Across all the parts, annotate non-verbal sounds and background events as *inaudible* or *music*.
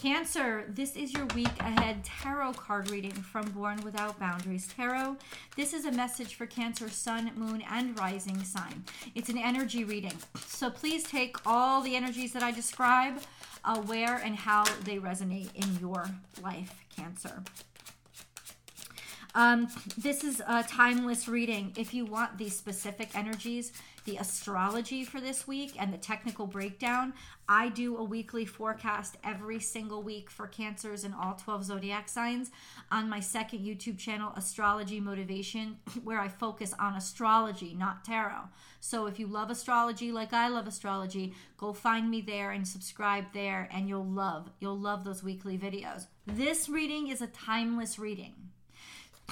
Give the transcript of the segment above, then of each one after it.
Cancer, this is your week ahead tarot card reading from Born Without Boundaries Tarot. This is a message for Cancer, Sun, Moon, and Rising sign. It's an energy reading. So please take all the energies that I describe, uh, where and how they resonate in your life, Cancer. Um, this is a timeless reading. If you want these specific energies, the astrology for this week and the technical breakdown, I do a weekly forecast every single week for cancers and all 12 zodiac signs on my second YouTube channel, Astrology Motivation, *clears throat* where I focus on astrology, not tarot. So if you love astrology like I love astrology, go find me there and subscribe there and you'll love you'll love those weekly videos. This reading is a timeless reading.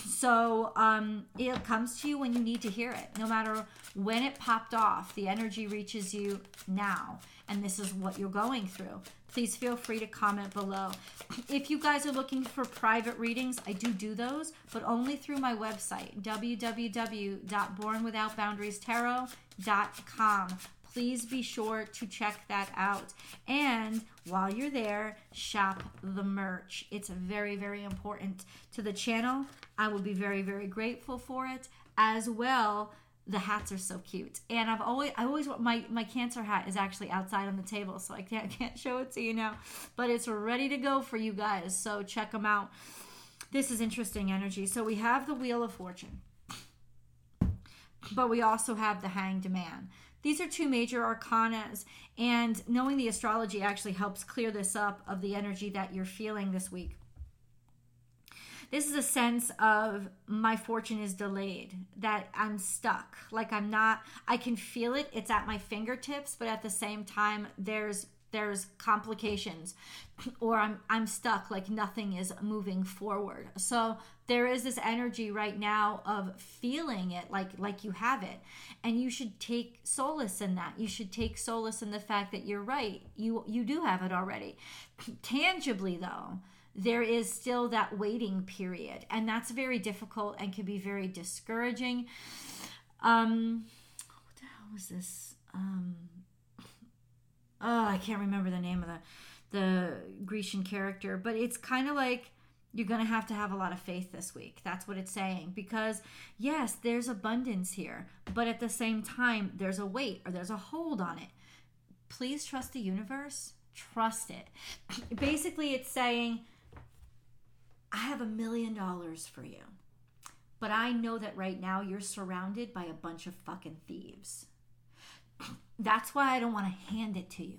So um, it comes to you when you need to hear it. No matter when it popped off, the energy reaches you now. And this is what you're going through. Please feel free to comment below. If you guys are looking for private readings, I do do those, but only through my website, www.bornwithoutboundariestarot.com please be sure to check that out. And while you're there, shop the merch. It's very, very important to the channel. I will be very, very grateful for it. As well, the hats are so cute. And I've always, I always, want my my cancer hat is actually outside on the table, so I can't *laughs* can't show it to you now. But it's ready to go for you guys. So check them out. This is interesting energy. So we have the Wheel of Fortune, but we also have the Hanged Man. These are two major arcanas, and knowing the astrology actually helps clear this up of the energy that you're feeling this week. This is a sense of my fortune is delayed, that I'm stuck. Like I'm not, I can feel it, it's at my fingertips, but at the same time, there's there's complications *clears throat* or I'm I'm stuck like nothing is moving forward. So there is this energy right now of feeling it like like you have it and you should take solace in that. You should take solace in the fact that you're right. You you do have it already. *clears throat* Tangibly though, there is still that waiting period and that's very difficult and can be very discouraging. Um what the hell was this? Um oh, I can't remember the name of the the Grecian character, but it's kind of like you're going to have to have a lot of faith this week. That's what it's saying. Because, yes, there's abundance here, but at the same time, there's a weight or there's a hold on it. Please trust the universe. Trust it. *clears throat* Basically, it's saying, I have a million dollars for you, but I know that right now you're surrounded by a bunch of fucking thieves. That's why I don't want to hand it to you.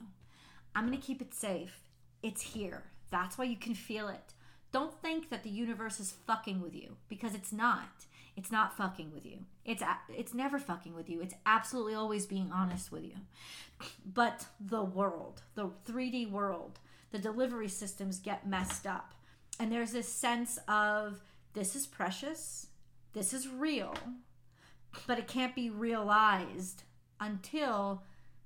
I'm going to keep it safe. It's here. That's why you can feel it. Don't think that the universe is fucking with you because it's not. It's not fucking with you. It's it's never fucking with you. It's absolutely always being honest with you. But the world, the 3D world, the delivery systems get messed up. And there's this sense of this is precious, this is real, but it can't be realized until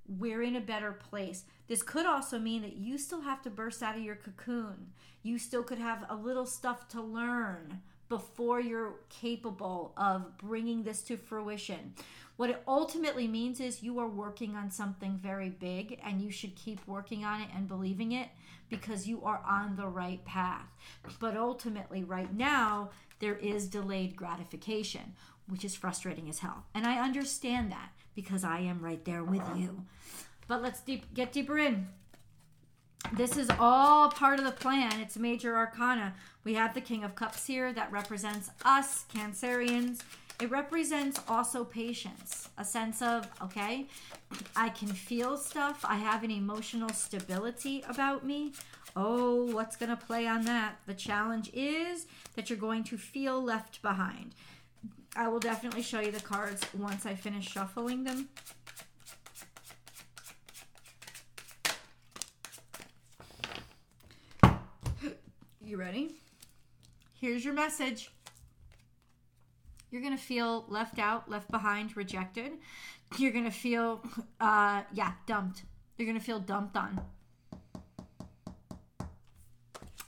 we're in a better place. This could also mean that you still have to burst out of your cocoon. You still could have a little stuff to learn before you're capable of bringing this to fruition. What it ultimately means is you are working on something very big and you should keep working on it and believing it because you are on the right path. But ultimately, right now, there is delayed gratification, which is frustrating as hell. And I understand that because I am right there with you. But let's deep, get deeper in. This is all part of the plan. It's major arcana. We have the King of Cups here that represents us, Cancerians. It represents also patience, a sense of, okay, I can feel stuff. I have an emotional stability about me. Oh, what's going to play on that? The challenge is that you're going to feel left behind. I will definitely show you the cards once I finish shuffling them. *gasps* You ready? Here's your message. You're going to feel left out, left behind, rejected. You're going to feel, uh, yeah, dumped. You're going to feel dumped on.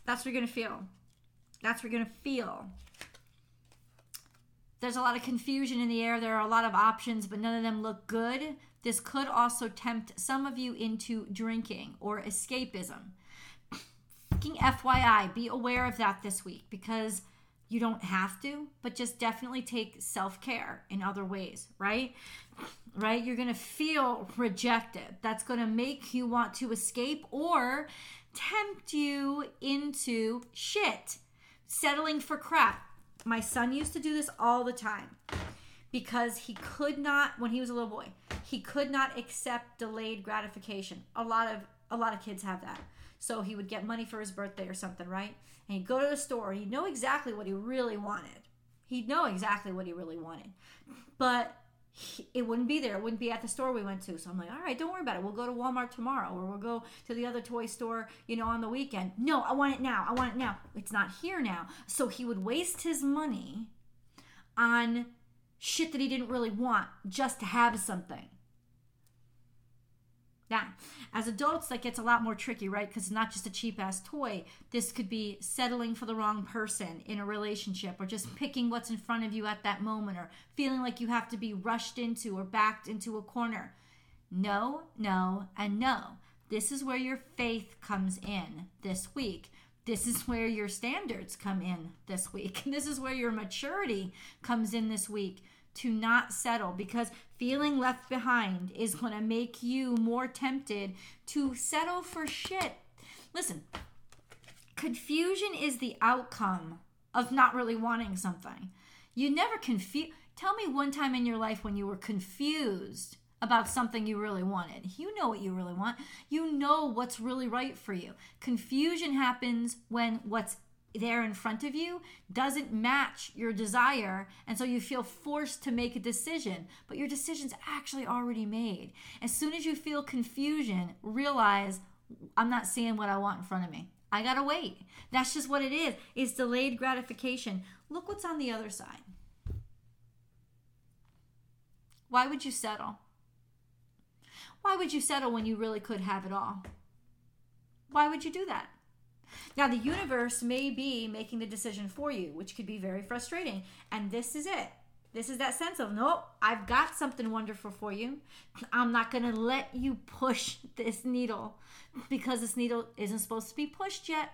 That's what you're going to feel. That's what you're going to feel there's a lot of confusion in the air. There are a lot of options, but none of them look good. This could also tempt some of you into drinking or escapism. speaking FYI, be aware of that this week because you don't have to, but just definitely take self care in other ways, right? Right? You're to feel rejected. That's to make you want to escape or tempt you into shit, settling for crap. My son used to do this all the time because he could not when he was a little boy he could not accept delayed gratification. A lot of a lot of kids have that. So he would get money for his birthday or something right? And he'd go to the store. And he'd know exactly what he really wanted. He'd know exactly what he really wanted. But it wouldn't be there. It wouldn't be at the store we went to. So i'm like all right don't worry about it. We'll go to walmart tomorrow or we'll go to the other toy store you know on the weekend. No i want it now. I want it now. It's not here now. So he would waste his money on shit that he didn't really want just to have something yeah. As adults, that gets a lot more tricky, right? Because it's not just a cheap ass toy. This could be settling for the wrong person in a relationship or just picking what's in front of you at that moment or feeling like you have to be rushed into or backed into a corner. No, no, and no. This is where your faith comes in this week. This is where your standards come in this week. *laughs* This is where your maturity comes in this week to not settle because feeling left behind is going to make you more tempted to settle for shit. Listen, confusion is the outcome of not really wanting something. You never confuse. Tell me one time in your life when you were confused about something you really wanted. You know what you really want. You know what's really right for you. Confusion happens when what's there in front of you doesn't match your desire and so you feel forced to make a decision but your decision's actually already made. As soon as you feel confusion realize i'm not seeing what i want in front of me. I gotta wait. That's just what it is. It's delayed gratification. Look what's on the other side. Why would you settle? Why would you settle when you really could have it all? Why would you do that now, the universe may be making the decision for you, which could be very frustrating. And this is it. This is that sense of, nope, I've got something wonderful for you. I'm not going to let you push *laughs* this needle because this needle isn't supposed to be pushed yet.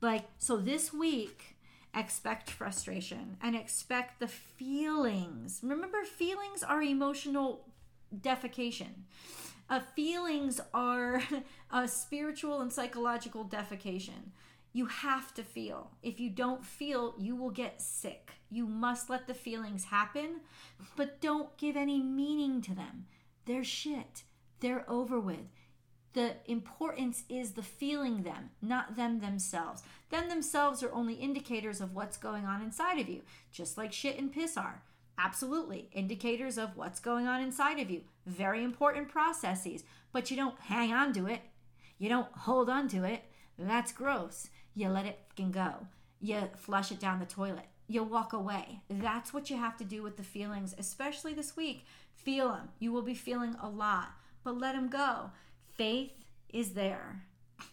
Like, so this week, expect frustration and expect the feelings. Remember, feelings are emotional defecation. Uh, feelings are *laughs* a spiritual and psychological defecation. You have to feel. If you don't feel, you will get sick. You must let the feelings happen, but don't give any meaning to them. They're shit. They're over with. The importance is the feeling them, not them themselves. Them themselves are only indicators of what's going on inside of you, just like shit and piss are. Absolutely. Indicators of what's going on inside of you. Very important processes, but you don't hang on to it. You don't hold on to it. That's gross. You let it fucking go. You flush it down the toilet. You walk away. That's what you have to do with the feelings, especially this week. Feel them. You will be feeling a lot, but let them go. Faith is there.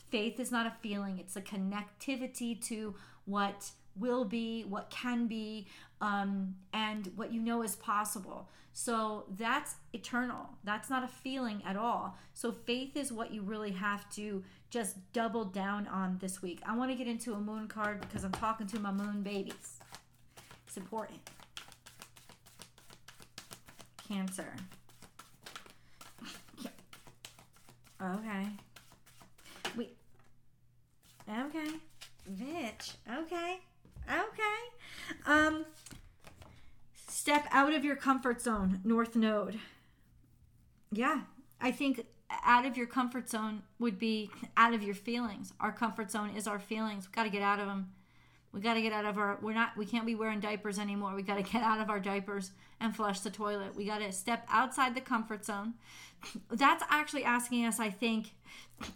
Faith is not a feeling, it's a connectivity to what will be, what can be, um, and what you know is possible. So that's eternal. That's not a feeling at all. So faith is what you really have to just double down on this week. I want to get into a moon card because I'm talking to my moon babies. It's important. Cancer. *laughs* Okay. We. Okay. Bitch. Okay. Okay. Um, step out of your comfort zone, North Node. Yeah, I think out of your comfort zone would be out of your feelings. Our comfort zone is our feelings. We've got to get out of them. We got to get out of our. We're not. We can't be wearing diapers anymore. We got to *laughs* get out of our diapers and flush the toilet. We got to step outside the comfort zone. *clears throat* That's actually asking us, I think,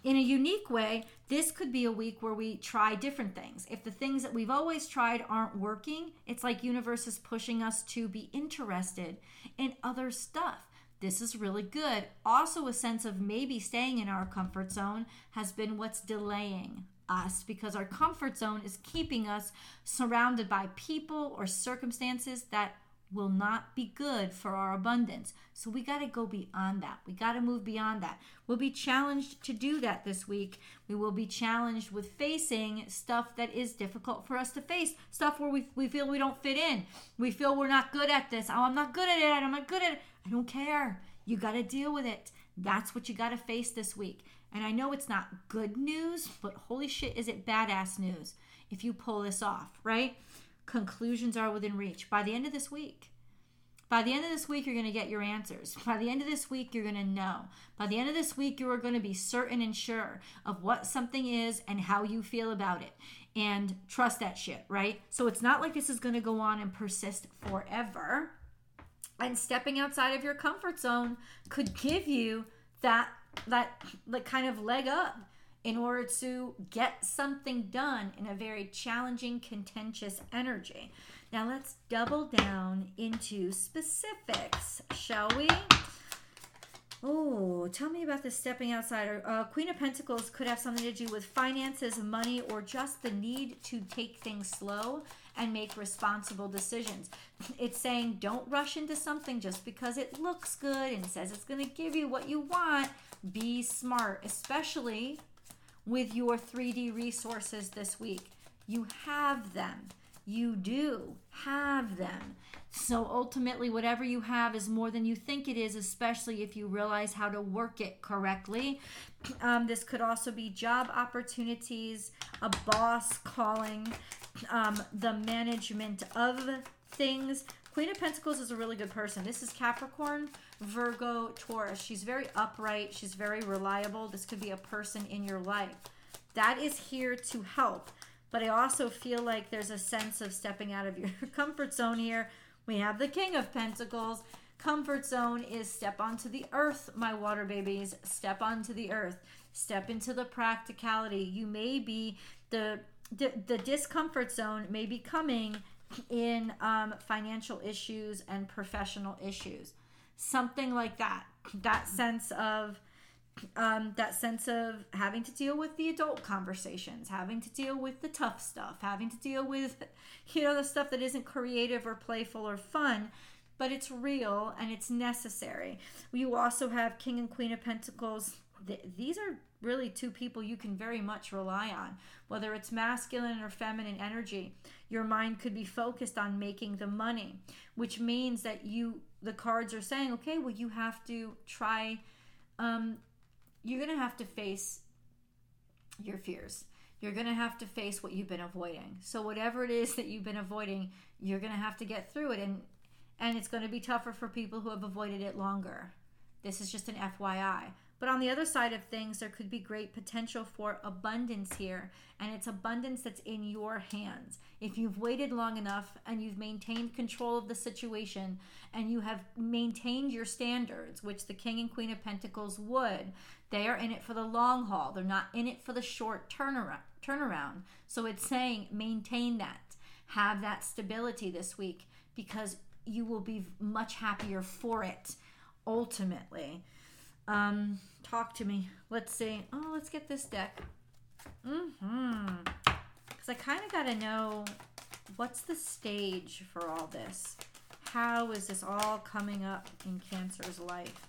in a unique way. This could be a week where we try different things. If the things that we've always tried aren't working, it's like universe is pushing us to be interested in other stuff. This is really good. Also, a sense of maybe staying in our comfort zone has been what's delaying us because our comfort zone is keeping us surrounded by people or circumstances that will not be good for our abundance. So we got to go beyond that. We got to move beyond that. We'll be challenged to do that this week. We will be challenged with facing stuff that is difficult for us to face, stuff where we, we feel we don't fit in. We feel we're not good at this. Oh, I'm not good at it. I'm not good at it. I don't care. You got to deal with it. That's what you got to face this week. And I know it's not good news, but holy shit, is it badass news if you pull this off, right? conclusions are within reach. By the end of this week, by the end of this week, you're going to get your answers. *laughs* By the end of this week, you're going to know. By the end of this week, you are going to be certain and sure of what something is and how you feel about it. And trust that shit, right? So it's not like this is going to go on and persist forever. And stepping outside of your comfort zone could give you that that like kind of leg up in order to get something done in a very challenging, contentious energy. Now let's double down into specifics, shall we? Oh, tell me about this stepping outside. Uh, Queen of Pentacles could have something to do with finances, money, or just the need to take things slow and make responsible decisions. It's saying don't rush into something just because it looks good and says it's going to give you what you want. Be smart, especially with your 3D resources this week. You have them. You do have them. So ultimately, whatever you have is more than you think it is, especially if you realize how to work it correctly. *clears throat* Um, this could also be job opportunities, a boss calling, *clears throat* um, the management of things. Queen of Pentacles is a really good person. This is Capricorn, Virgo, Taurus. She's very upright. She's very reliable. This could be a person in your life. That is here to help. But I also feel like there's a sense of stepping out of your *laughs* comfort zone here. We have the King of Pentacles. Comfort zone is step onto the earth, my water babies. Step onto the earth. Step into the practicality. You may be the the, the discomfort zone may be coming in um, financial issues and professional issues. Something like that. That sense of um, that sense of having to deal with the adult conversations, having to deal with the tough stuff, having to deal with, *laughs* you know, the stuff that isn't creative or playful or fun, but it's real and it's necessary. You also have King and Queen of Pentacles. These are really two people you can very much rely on, whether it's masculine or feminine energy. Your mind could be focused on making the money, which means that you, the cards are saying, okay, well, you have to try um, you're going to have to face your fears. You're going to have to face what you've been avoiding. So whatever it is that you've been avoiding, you're going to have to get through it and and it's going to be tougher for people who have avoided it longer. This is just an FYI. But on the other side of things, there could be great potential for abundance here, and it's abundance that's in your hands. If you've waited long enough and you've maintained control of the situation and you have maintained your standards, which the King and Queen of Pentacles would, they are in it for the long haul. They're not in it for the short turnaround. turnaround. So it's saying maintain that, have that stability this week because you will be much happier for it ultimately. Um, talk to me. Let's see. Oh, let's get this deck. Mm-hmm. Because I kind of got to know what's the stage for all this. How is this all coming up in Cancer's life?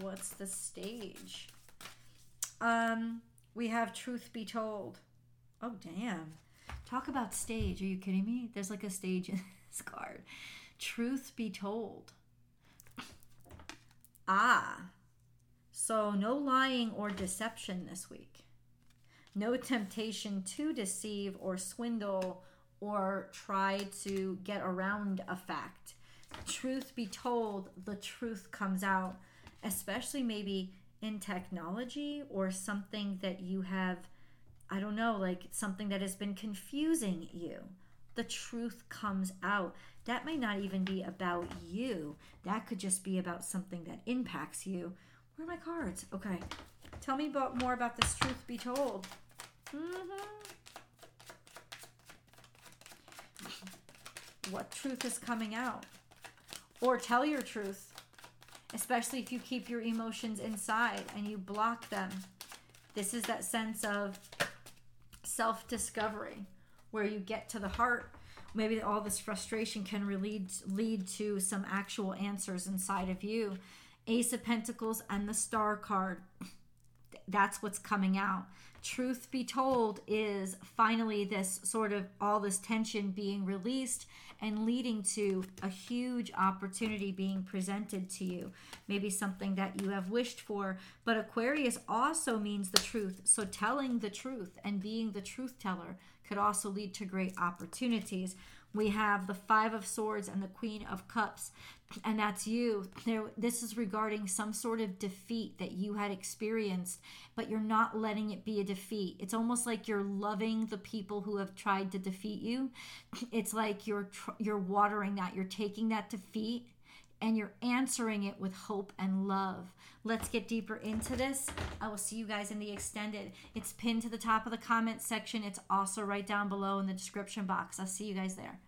What's the stage? Um, we have Truth Be Told. Oh, damn. Talk about stage. Are you kidding me? There's like a stage *laughs* in this card. Truth Be Told. Ah, so no lying or deception this week. No temptation to deceive or swindle or try to get around a fact. Truth be told, the truth comes out, especially maybe in technology or something that you have, I don't know, like something that has been confusing you the truth comes out. That may not even be about you. That could just be about something that impacts you. Where are my cards? Okay. Tell me about more about this truth be told. Mm-hmm. What truth is coming out? Or tell your truth, especially if you keep your emotions inside and you block them. This is that sense of self discovery where you get to the heart maybe all this frustration can lead lead to some actual answers inside of you. Ace of Pentacles and the Star card. That's what's coming out. Truth be told, is finally this sort of all this tension being released and leading to a huge opportunity being presented to you. Maybe something that you have wished for. But Aquarius also means the truth. So telling the truth and being the truth teller could also lead to great opportunities. We have the Five of Swords and the Queen of Cups, and that's you. There, this is regarding some sort of defeat that you had experienced, but you're not letting it be a defeat. It's almost like you're loving the people who have tried to defeat you. It's like you're you're watering that. You're taking that defeat and you're answering it with hope and love. Let's get deeper into this. I will see you guys in the extended. It's pinned to the top of the comment section. It's also right down below in the description box. I'll see you guys there.